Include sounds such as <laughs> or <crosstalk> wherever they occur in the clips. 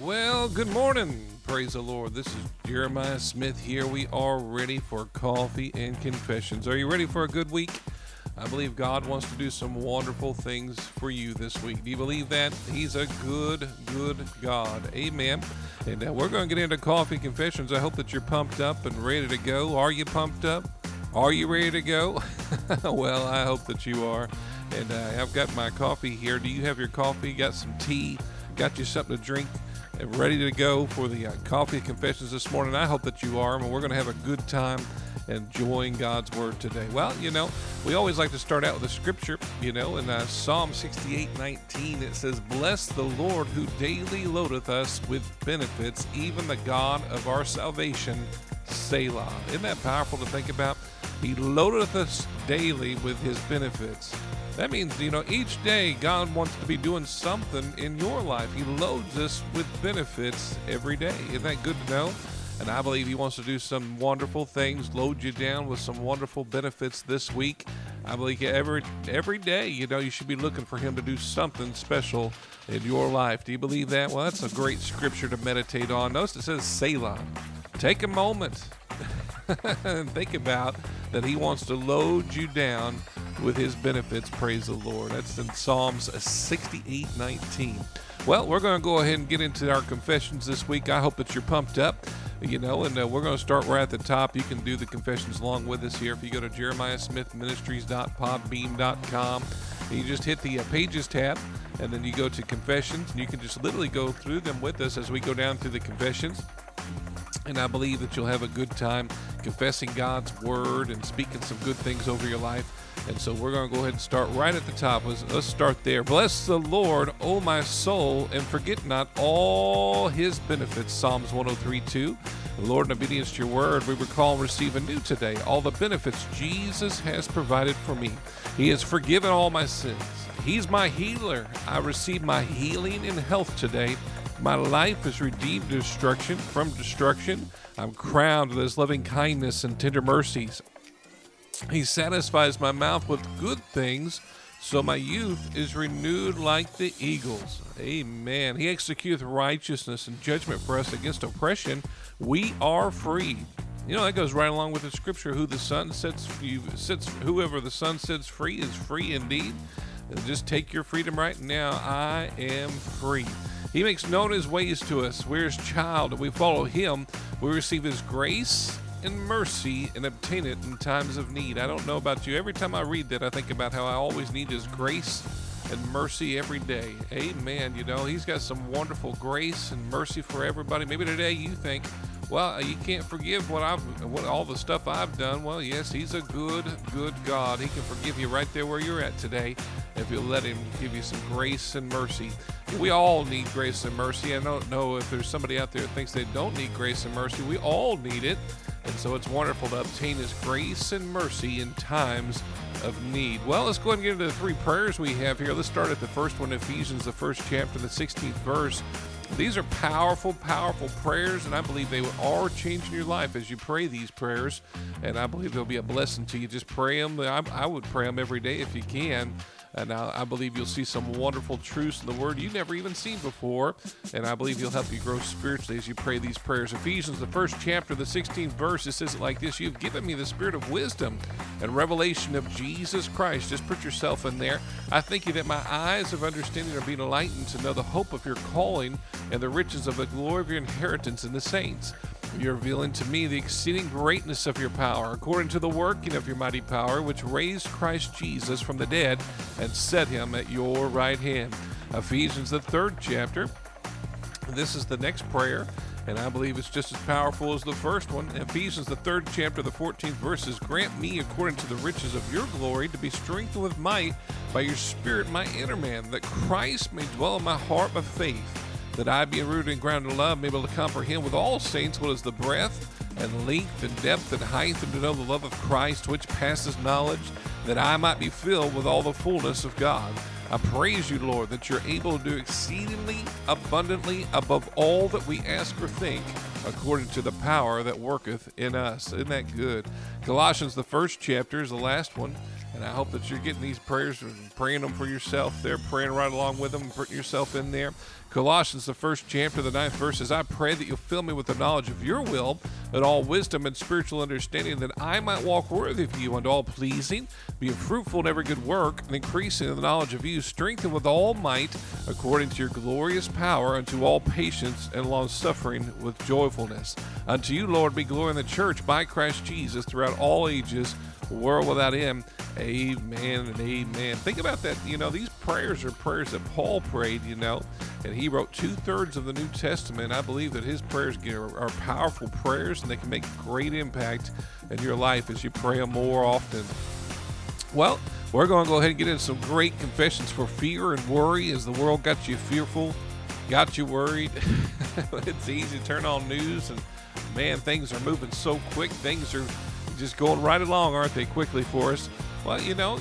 Well, good morning. Praise the Lord. This is Jeremiah Smith here. We are ready for coffee and confessions. Are you ready for a good week? I believe God wants to do some wonderful things for you this week. Do you believe that? He's a good, good God. Amen. And uh, we're going to get into coffee confessions. I hope that you're pumped up and ready to go. Are you pumped up? Are you ready to go? <laughs> well, I hope that you are. And uh, I've got my coffee here. Do you have your coffee? Got some tea? Got you something to drink? Ready to go for the uh, coffee confessions this morning. I hope that you are, and we're going to have a good time enjoying God's word today. Well, you know, we always like to start out with a scripture, you know, in uh, Psalm 68 19, it says, Bless the Lord who daily loadeth us with benefits, even the God of our salvation, Selah. Isn't that powerful to think about? He loadeth us daily with his benefits. That means, you know, each day God wants to be doing something in your life. He loads us with benefits every day. Isn't that good to know? And I believe He wants to do some wonderful things, load you down with some wonderful benefits this week. I believe every every day, you know, you should be looking for Him to do something special in your life. Do you believe that? Well, that's a great scripture to meditate on. Notice it says Selah. Take a moment <laughs> and think about that He wants to load you down with his benefits. Praise the Lord. That's in Psalms 68 19. Well, we're going to go ahead and get into our confessions this week. I hope that you're pumped up, you know, and uh, we're going to start right at the top. You can do the confessions along with us here. If you go to jeremiahsmithministries.podbean.com, and you just hit the uh, pages tab, and then you go to confessions, and you can just literally go through them with us as we go down through the confessions. And I believe that you'll have a good time confessing God's word and speaking some good things over your life. And so we're going to go ahead and start right at the top. Let's, let's start there. Bless the Lord, O my soul, and forget not all his benefits. Psalms 103 2. Lord, in obedience to your word, we recall and receive anew today all the benefits Jesus has provided for me. He has forgiven all my sins. He's my healer. I receive my healing and health today. My life is redeemed destruction from destruction. I'm crowned with his loving kindness and tender mercies. He satisfies my mouth with good things, so my youth is renewed like the eagles. Amen. He executeth righteousness and judgment for us against oppression. We are free. You know that goes right along with the scripture: "Who the Son sets you sets whoever the Son sets free is free indeed." Just take your freedom right now. I am free. He makes known his ways to us. We're his child, we follow him. We receive his grace and mercy and obtain it in times of need. I don't know about you. Every time I read that, I think about how I always need His grace and mercy every day. Amen. You know, He's got some wonderful grace and mercy for everybody. Maybe today you think, well, you can't forgive what I've, what all the stuff I've done. Well, yes, He's a good, good God. He can forgive you right there where you're at today if you'll let Him give you some grace and mercy. We all need grace and mercy. I don't know if there's somebody out there that thinks they don't need grace and mercy. We all need it. And so it's wonderful to obtain His grace and mercy in times of need. Well, let's go ahead and get into the three prayers we have here. Let's start at the first one, Ephesians, the first chapter, the 16th verse. These are powerful, powerful prayers, and I believe they are changing your life as you pray these prayers. And I believe they'll be a blessing to you. Just pray them. I, I would pray them every day if you can. And I, I, believe you'll see some wonderful truths in the Word you've never even seen before. And I believe you'll help you grow spiritually as you pray these prayers. Ephesians, the first chapter, the 16th verse, it says it like this You've given me the spirit of wisdom and revelation of Jesus Christ. Just put yourself in there. I thank you that my eyes of understanding are being enlightened to know the hope of your calling and the riches of the glory of your inheritance in the saints you're revealing to me the exceeding greatness of your power, according to the working of your mighty power, which raised Christ Jesus from the dead and set him at your right hand. Ephesians, the third chapter. This is the next prayer, and I believe it's just as powerful as the first one. Ephesians, the third chapter, the 14th verses Grant me, according to the riches of your glory, to be strengthened with might by your Spirit, my inner man, that Christ may dwell in my heart by faith that I, being rooted and grounded in love, be able to comprehend with all saints what is the breadth and length and depth and height, and to know the love of Christ which passes knowledge, that I might be filled with all the fullness of God. I praise you, Lord, that you're able to do exceedingly abundantly above all that we ask or think, according to the power that worketh in us. Isn't that good? Colossians, the first chapter, is the last one. And I hope that you're getting these prayers and praying them for yourself. They're praying right along with them, putting yourself in there. Colossians, the first chapter, the ninth verse says, I pray that you'll fill me with the knowledge of your will, and all wisdom and spiritual understanding, that I might walk worthy of you and all pleasing, being fruitful in every good work, and increasing in the knowledge of you, strengthened with all might, according to your glorious power, unto all patience and long suffering with joyfulness. Unto you, Lord, be glory in the church by Christ Jesus throughout all ages, world without end. Amen and amen. Think about that. You know, these prayers are prayers that Paul prayed, you know, and he wrote two thirds of the New Testament. I believe that his prayers are, powerful prayers and they can make great impact in your life as you pray them more often. Well, we're going to go ahead and get into some great confessions for fear and worry as the world got you fearful, got you worried. <laughs> it's easy to turn on news and man, things are moving so quick. Things are just going right along, aren't they, quickly for us? Well, you know,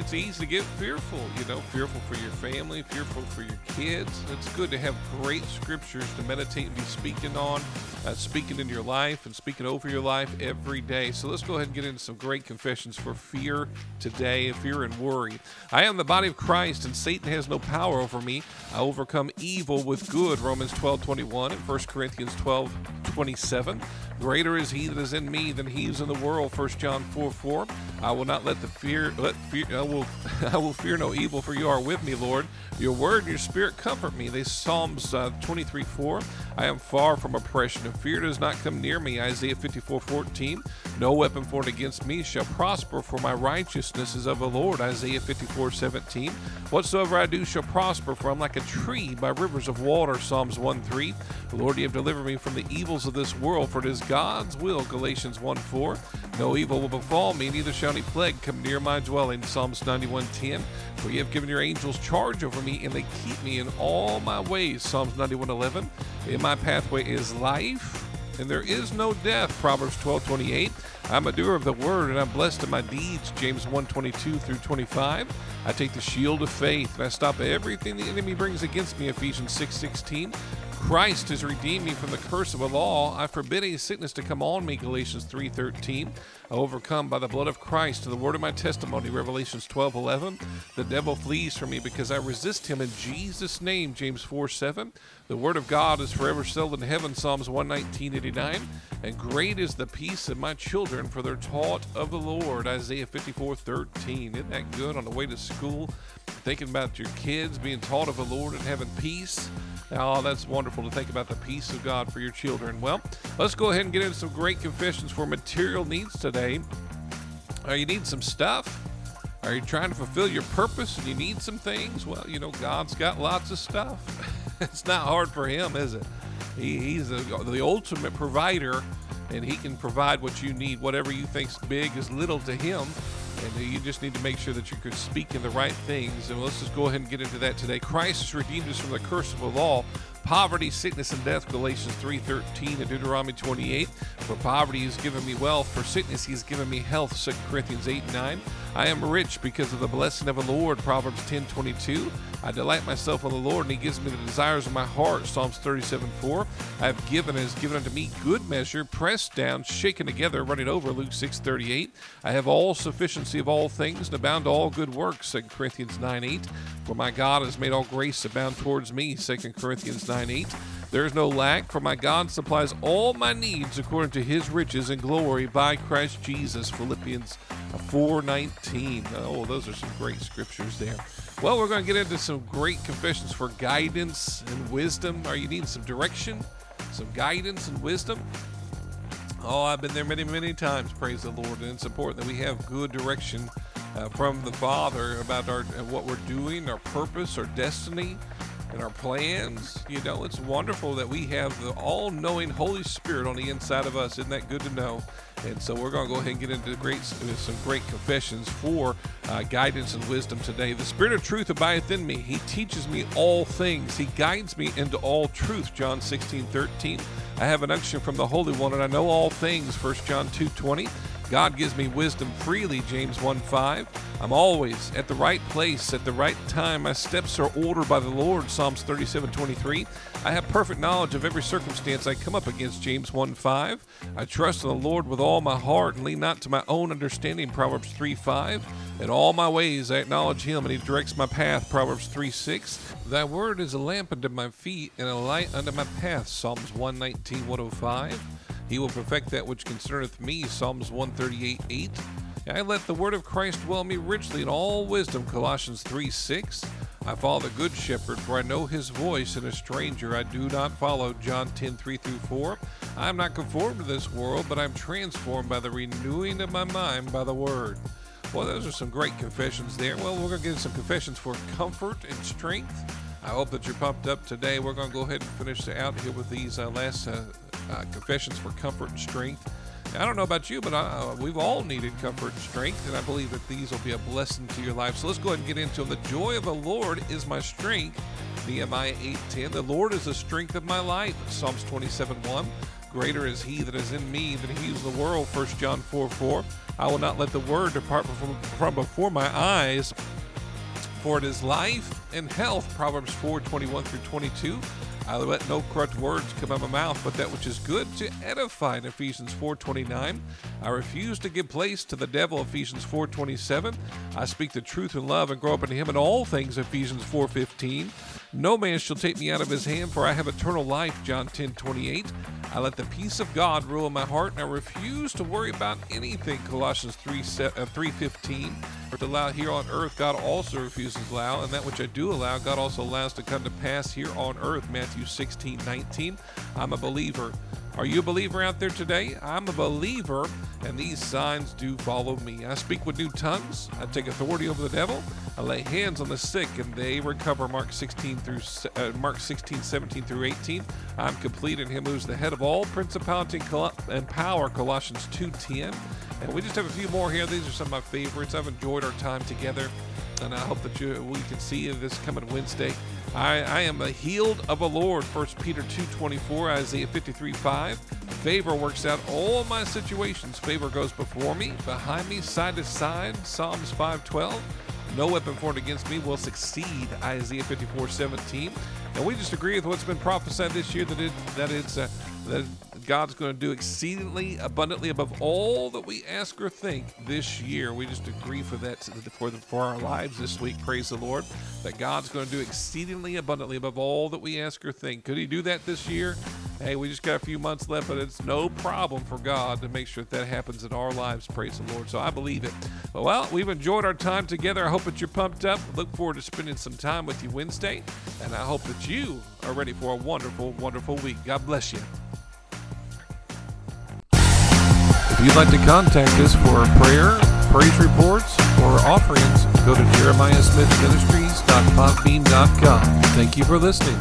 it's easy to get fearful, you know, fearful for your family, fearful for your kids. It's good to have great scriptures to meditate and be speaking on, uh, speaking in your life and speaking over your life every day. So let's go ahead and get into some great confessions for fear today, fear and worry. I am the body of Christ, and Satan has no power over me. I overcome evil with good, Romans 12 21 and 1 Corinthians 12 27. Greater is he that is in me than he is in the world, 1 John 4 4. I will not let the fear let fear will <laughs> I will fear no evil, for you are with me, Lord. Your word and your spirit comfort me. They Psalms uh, 23 4. I am far from oppression, and fear does not come near me. Isaiah 54 14. No weapon formed against me shall prosper, for my righteousness is of the Lord. Isaiah 54 17. Whatsoever I do shall prosper, for I'm like a tree by rivers of water. Psalms 1 3. Lord, you have delivered me from the evils of this world, for it is God's will. Galatians 1 4. No evil will befall me, neither shall any plague come near my dwelling. Psalms 91 10. For you have given your angels charge over me, and they keep me in all my ways. Psalms 91 11. In my pathway is life, and there is no death. Proverbs 12 28. I'm a doer of the word, and I'm blessed in my deeds. James 1 22 through 25. I take the shield of faith, and I stop everything the enemy brings against me. Ephesians 6 16. Christ has redeemed me from the curse of the law. I forbid any sickness to come on me, Galatians 3.13. I overcome by the blood of Christ and the word of my testimony, Revelations 12.11. The devil flees from me because I resist him in Jesus' name, James 4.7. The word of God is forever settled in heaven, Psalms 119.89. And great is the peace of my children, for they're taught of the Lord, Isaiah 54.13. Isn't that good on the way to school? Thinking about your kids being taught of the Lord and having peace. Oh, that's wonderful to think about the peace of God for your children. Well, let's go ahead and get into some great confessions for material needs today. Are you need some stuff? Are you trying to fulfill your purpose and you need some things? Well, you know, God's got lots of stuff. <laughs> it's not hard for Him, is it? He, he's the, the ultimate provider, and He can provide what you need. Whatever you think's big is little to Him and you just need to make sure that you're speaking the right things. And let's just go ahead and get into that today. Christ has redeemed us from the curse of the law, poverty, sickness, and death. Galatians 3:13 and Deuteronomy 28. For poverty he's given me wealth, for sickness he's given me health. 2 Corinthians 8 9. I am rich because of the blessing of the Lord. Proverbs 10:22. I delight myself in the Lord, and He gives me the desires of my heart. Psalms 37 4. I have given and has given unto me good measure, pressed down, shaken together, running over. Luke 6.38. I have all sufficiency of all things, and abound to all good works. 2 Corinthians 9 8. For my God has made all grace abound towards me. 2 Corinthians 9 8. There is no lack, for my God supplies all my needs according to his riches and glory by Christ Jesus. Philippians 4:19. Oh, those are some great scriptures there. Well, we're going to get into some great confessions for guidance and wisdom. Are you needing some direction, some guidance and wisdom? Oh, I've been there many, many times. Praise the Lord, and it's important that we have good direction uh, from the Father about our what we're doing, our purpose, our destiny and our plans. You know, it's wonderful that we have the all knowing Holy Spirit on the inside of us. Isn't that good to know? And so we're going to go ahead and get into great, some great confessions for uh, guidance and wisdom today. The Spirit of truth abideth in me. He teaches me all things. He guides me into all truth. John 16, 13. I have an unction from the Holy One, and I know all things. 1 John 2, 20. God gives me wisdom freely, James 1 5. I'm always at the right place at the right time. My steps are ordered by the Lord, Psalms 37 23. I have perfect knowledge of every circumstance I come up against, James 1 5. I trust in the Lord with all my heart and lean not to my own understanding, Proverbs 3 5. In all my ways I acknowledge him, and he directs my path. Proverbs 3 6. Thy word is a lamp unto my feet and a light unto my path. Psalms 119 105. He will perfect that which concerneth me. Psalms 138 8. I let the word of Christ dwell me richly in all wisdom. Colossians 3 6. I follow the good shepherd, for I know his voice, and a stranger I do not follow. John 10 3 through 4. I am not conformed to this world, but I am transformed by the renewing of my mind by the word. Well, those are some great confessions there. Well, we're going to get some confessions for comfort and strength. I hope that you're pumped up today. We're going to go ahead and finish out here with these uh, last uh, uh, confessions for comfort and strength. I don't know about you, but I, uh, we've all needed comfort and strength, and I believe that these will be a blessing to your life. So let's go ahead and get into them. The joy of the Lord is my strength. Nehemiah 8:10. The Lord is the strength of my life. Psalms 27:1. Greater is he that is in me than he is in the world. 1 John 4 4. I will not let the word depart from, from before my eyes, for it is life and health. Proverbs 4 21 through 22. I let no corrupt words come out of my mouth, but that which is good to edify in Ephesians 4:29. I refuse to give place to the devil, Ephesians 4:27. I speak the truth in love and grow up in him in all things, Ephesians 4:15. No man shall take me out of his hand, for I have eternal life, John 10:28. I let the peace of God rule in my heart, and I refuse to worry about anything, Colossians 3 uh, 3:15. For to allow here on earth, God also refuses to allow, and that which I do allow, God also allows to come to pass here on earth, Matthew 16:19. I'm a believer. Are you a believer out there today? I'm a believer, and these signs do follow me. I speak with new tongues. I take authority over the devil. I lay hands on the sick, and they recover. Mark 16 through uh, Mark 16, 17 through 18. I'm complete in Him who's the head of all principality and power. Colossians 2:10. And we just have a few more here. These are some of my favorites. I've enjoyed our time together and I hope that you we can see you this coming Wednesday. I, I am a healed of the Lord. 1 Peter 2.24, Isaiah 53.5. Favor works out all my situations. Favor goes before me, behind me, side to side. Psalms 5.12. No weapon formed against me will succeed. Isaiah 54:17. And we just agree with what's been prophesied this year that it that it's uh, that God's going to do exceedingly abundantly above all that we ask or think this year. We just agree for that for, the, for our lives this week. Praise the Lord that God's going to do exceedingly abundantly above all that we ask or think. Could He do that this year? Hey, we just got a few months left, but it's no problem for God to make sure that that happens in our lives. Praise the Lord. So I believe it. Well, we've enjoyed our time together. I hope that you're pumped up. Look forward to spending some time with you Wednesday, and I hope that you are ready for a wonderful, wonderful week. God bless you. If you'd like to contact us for prayer, praise reports, or offerings, go to jeremiahsmithministries.podbean.com. Thank you for listening.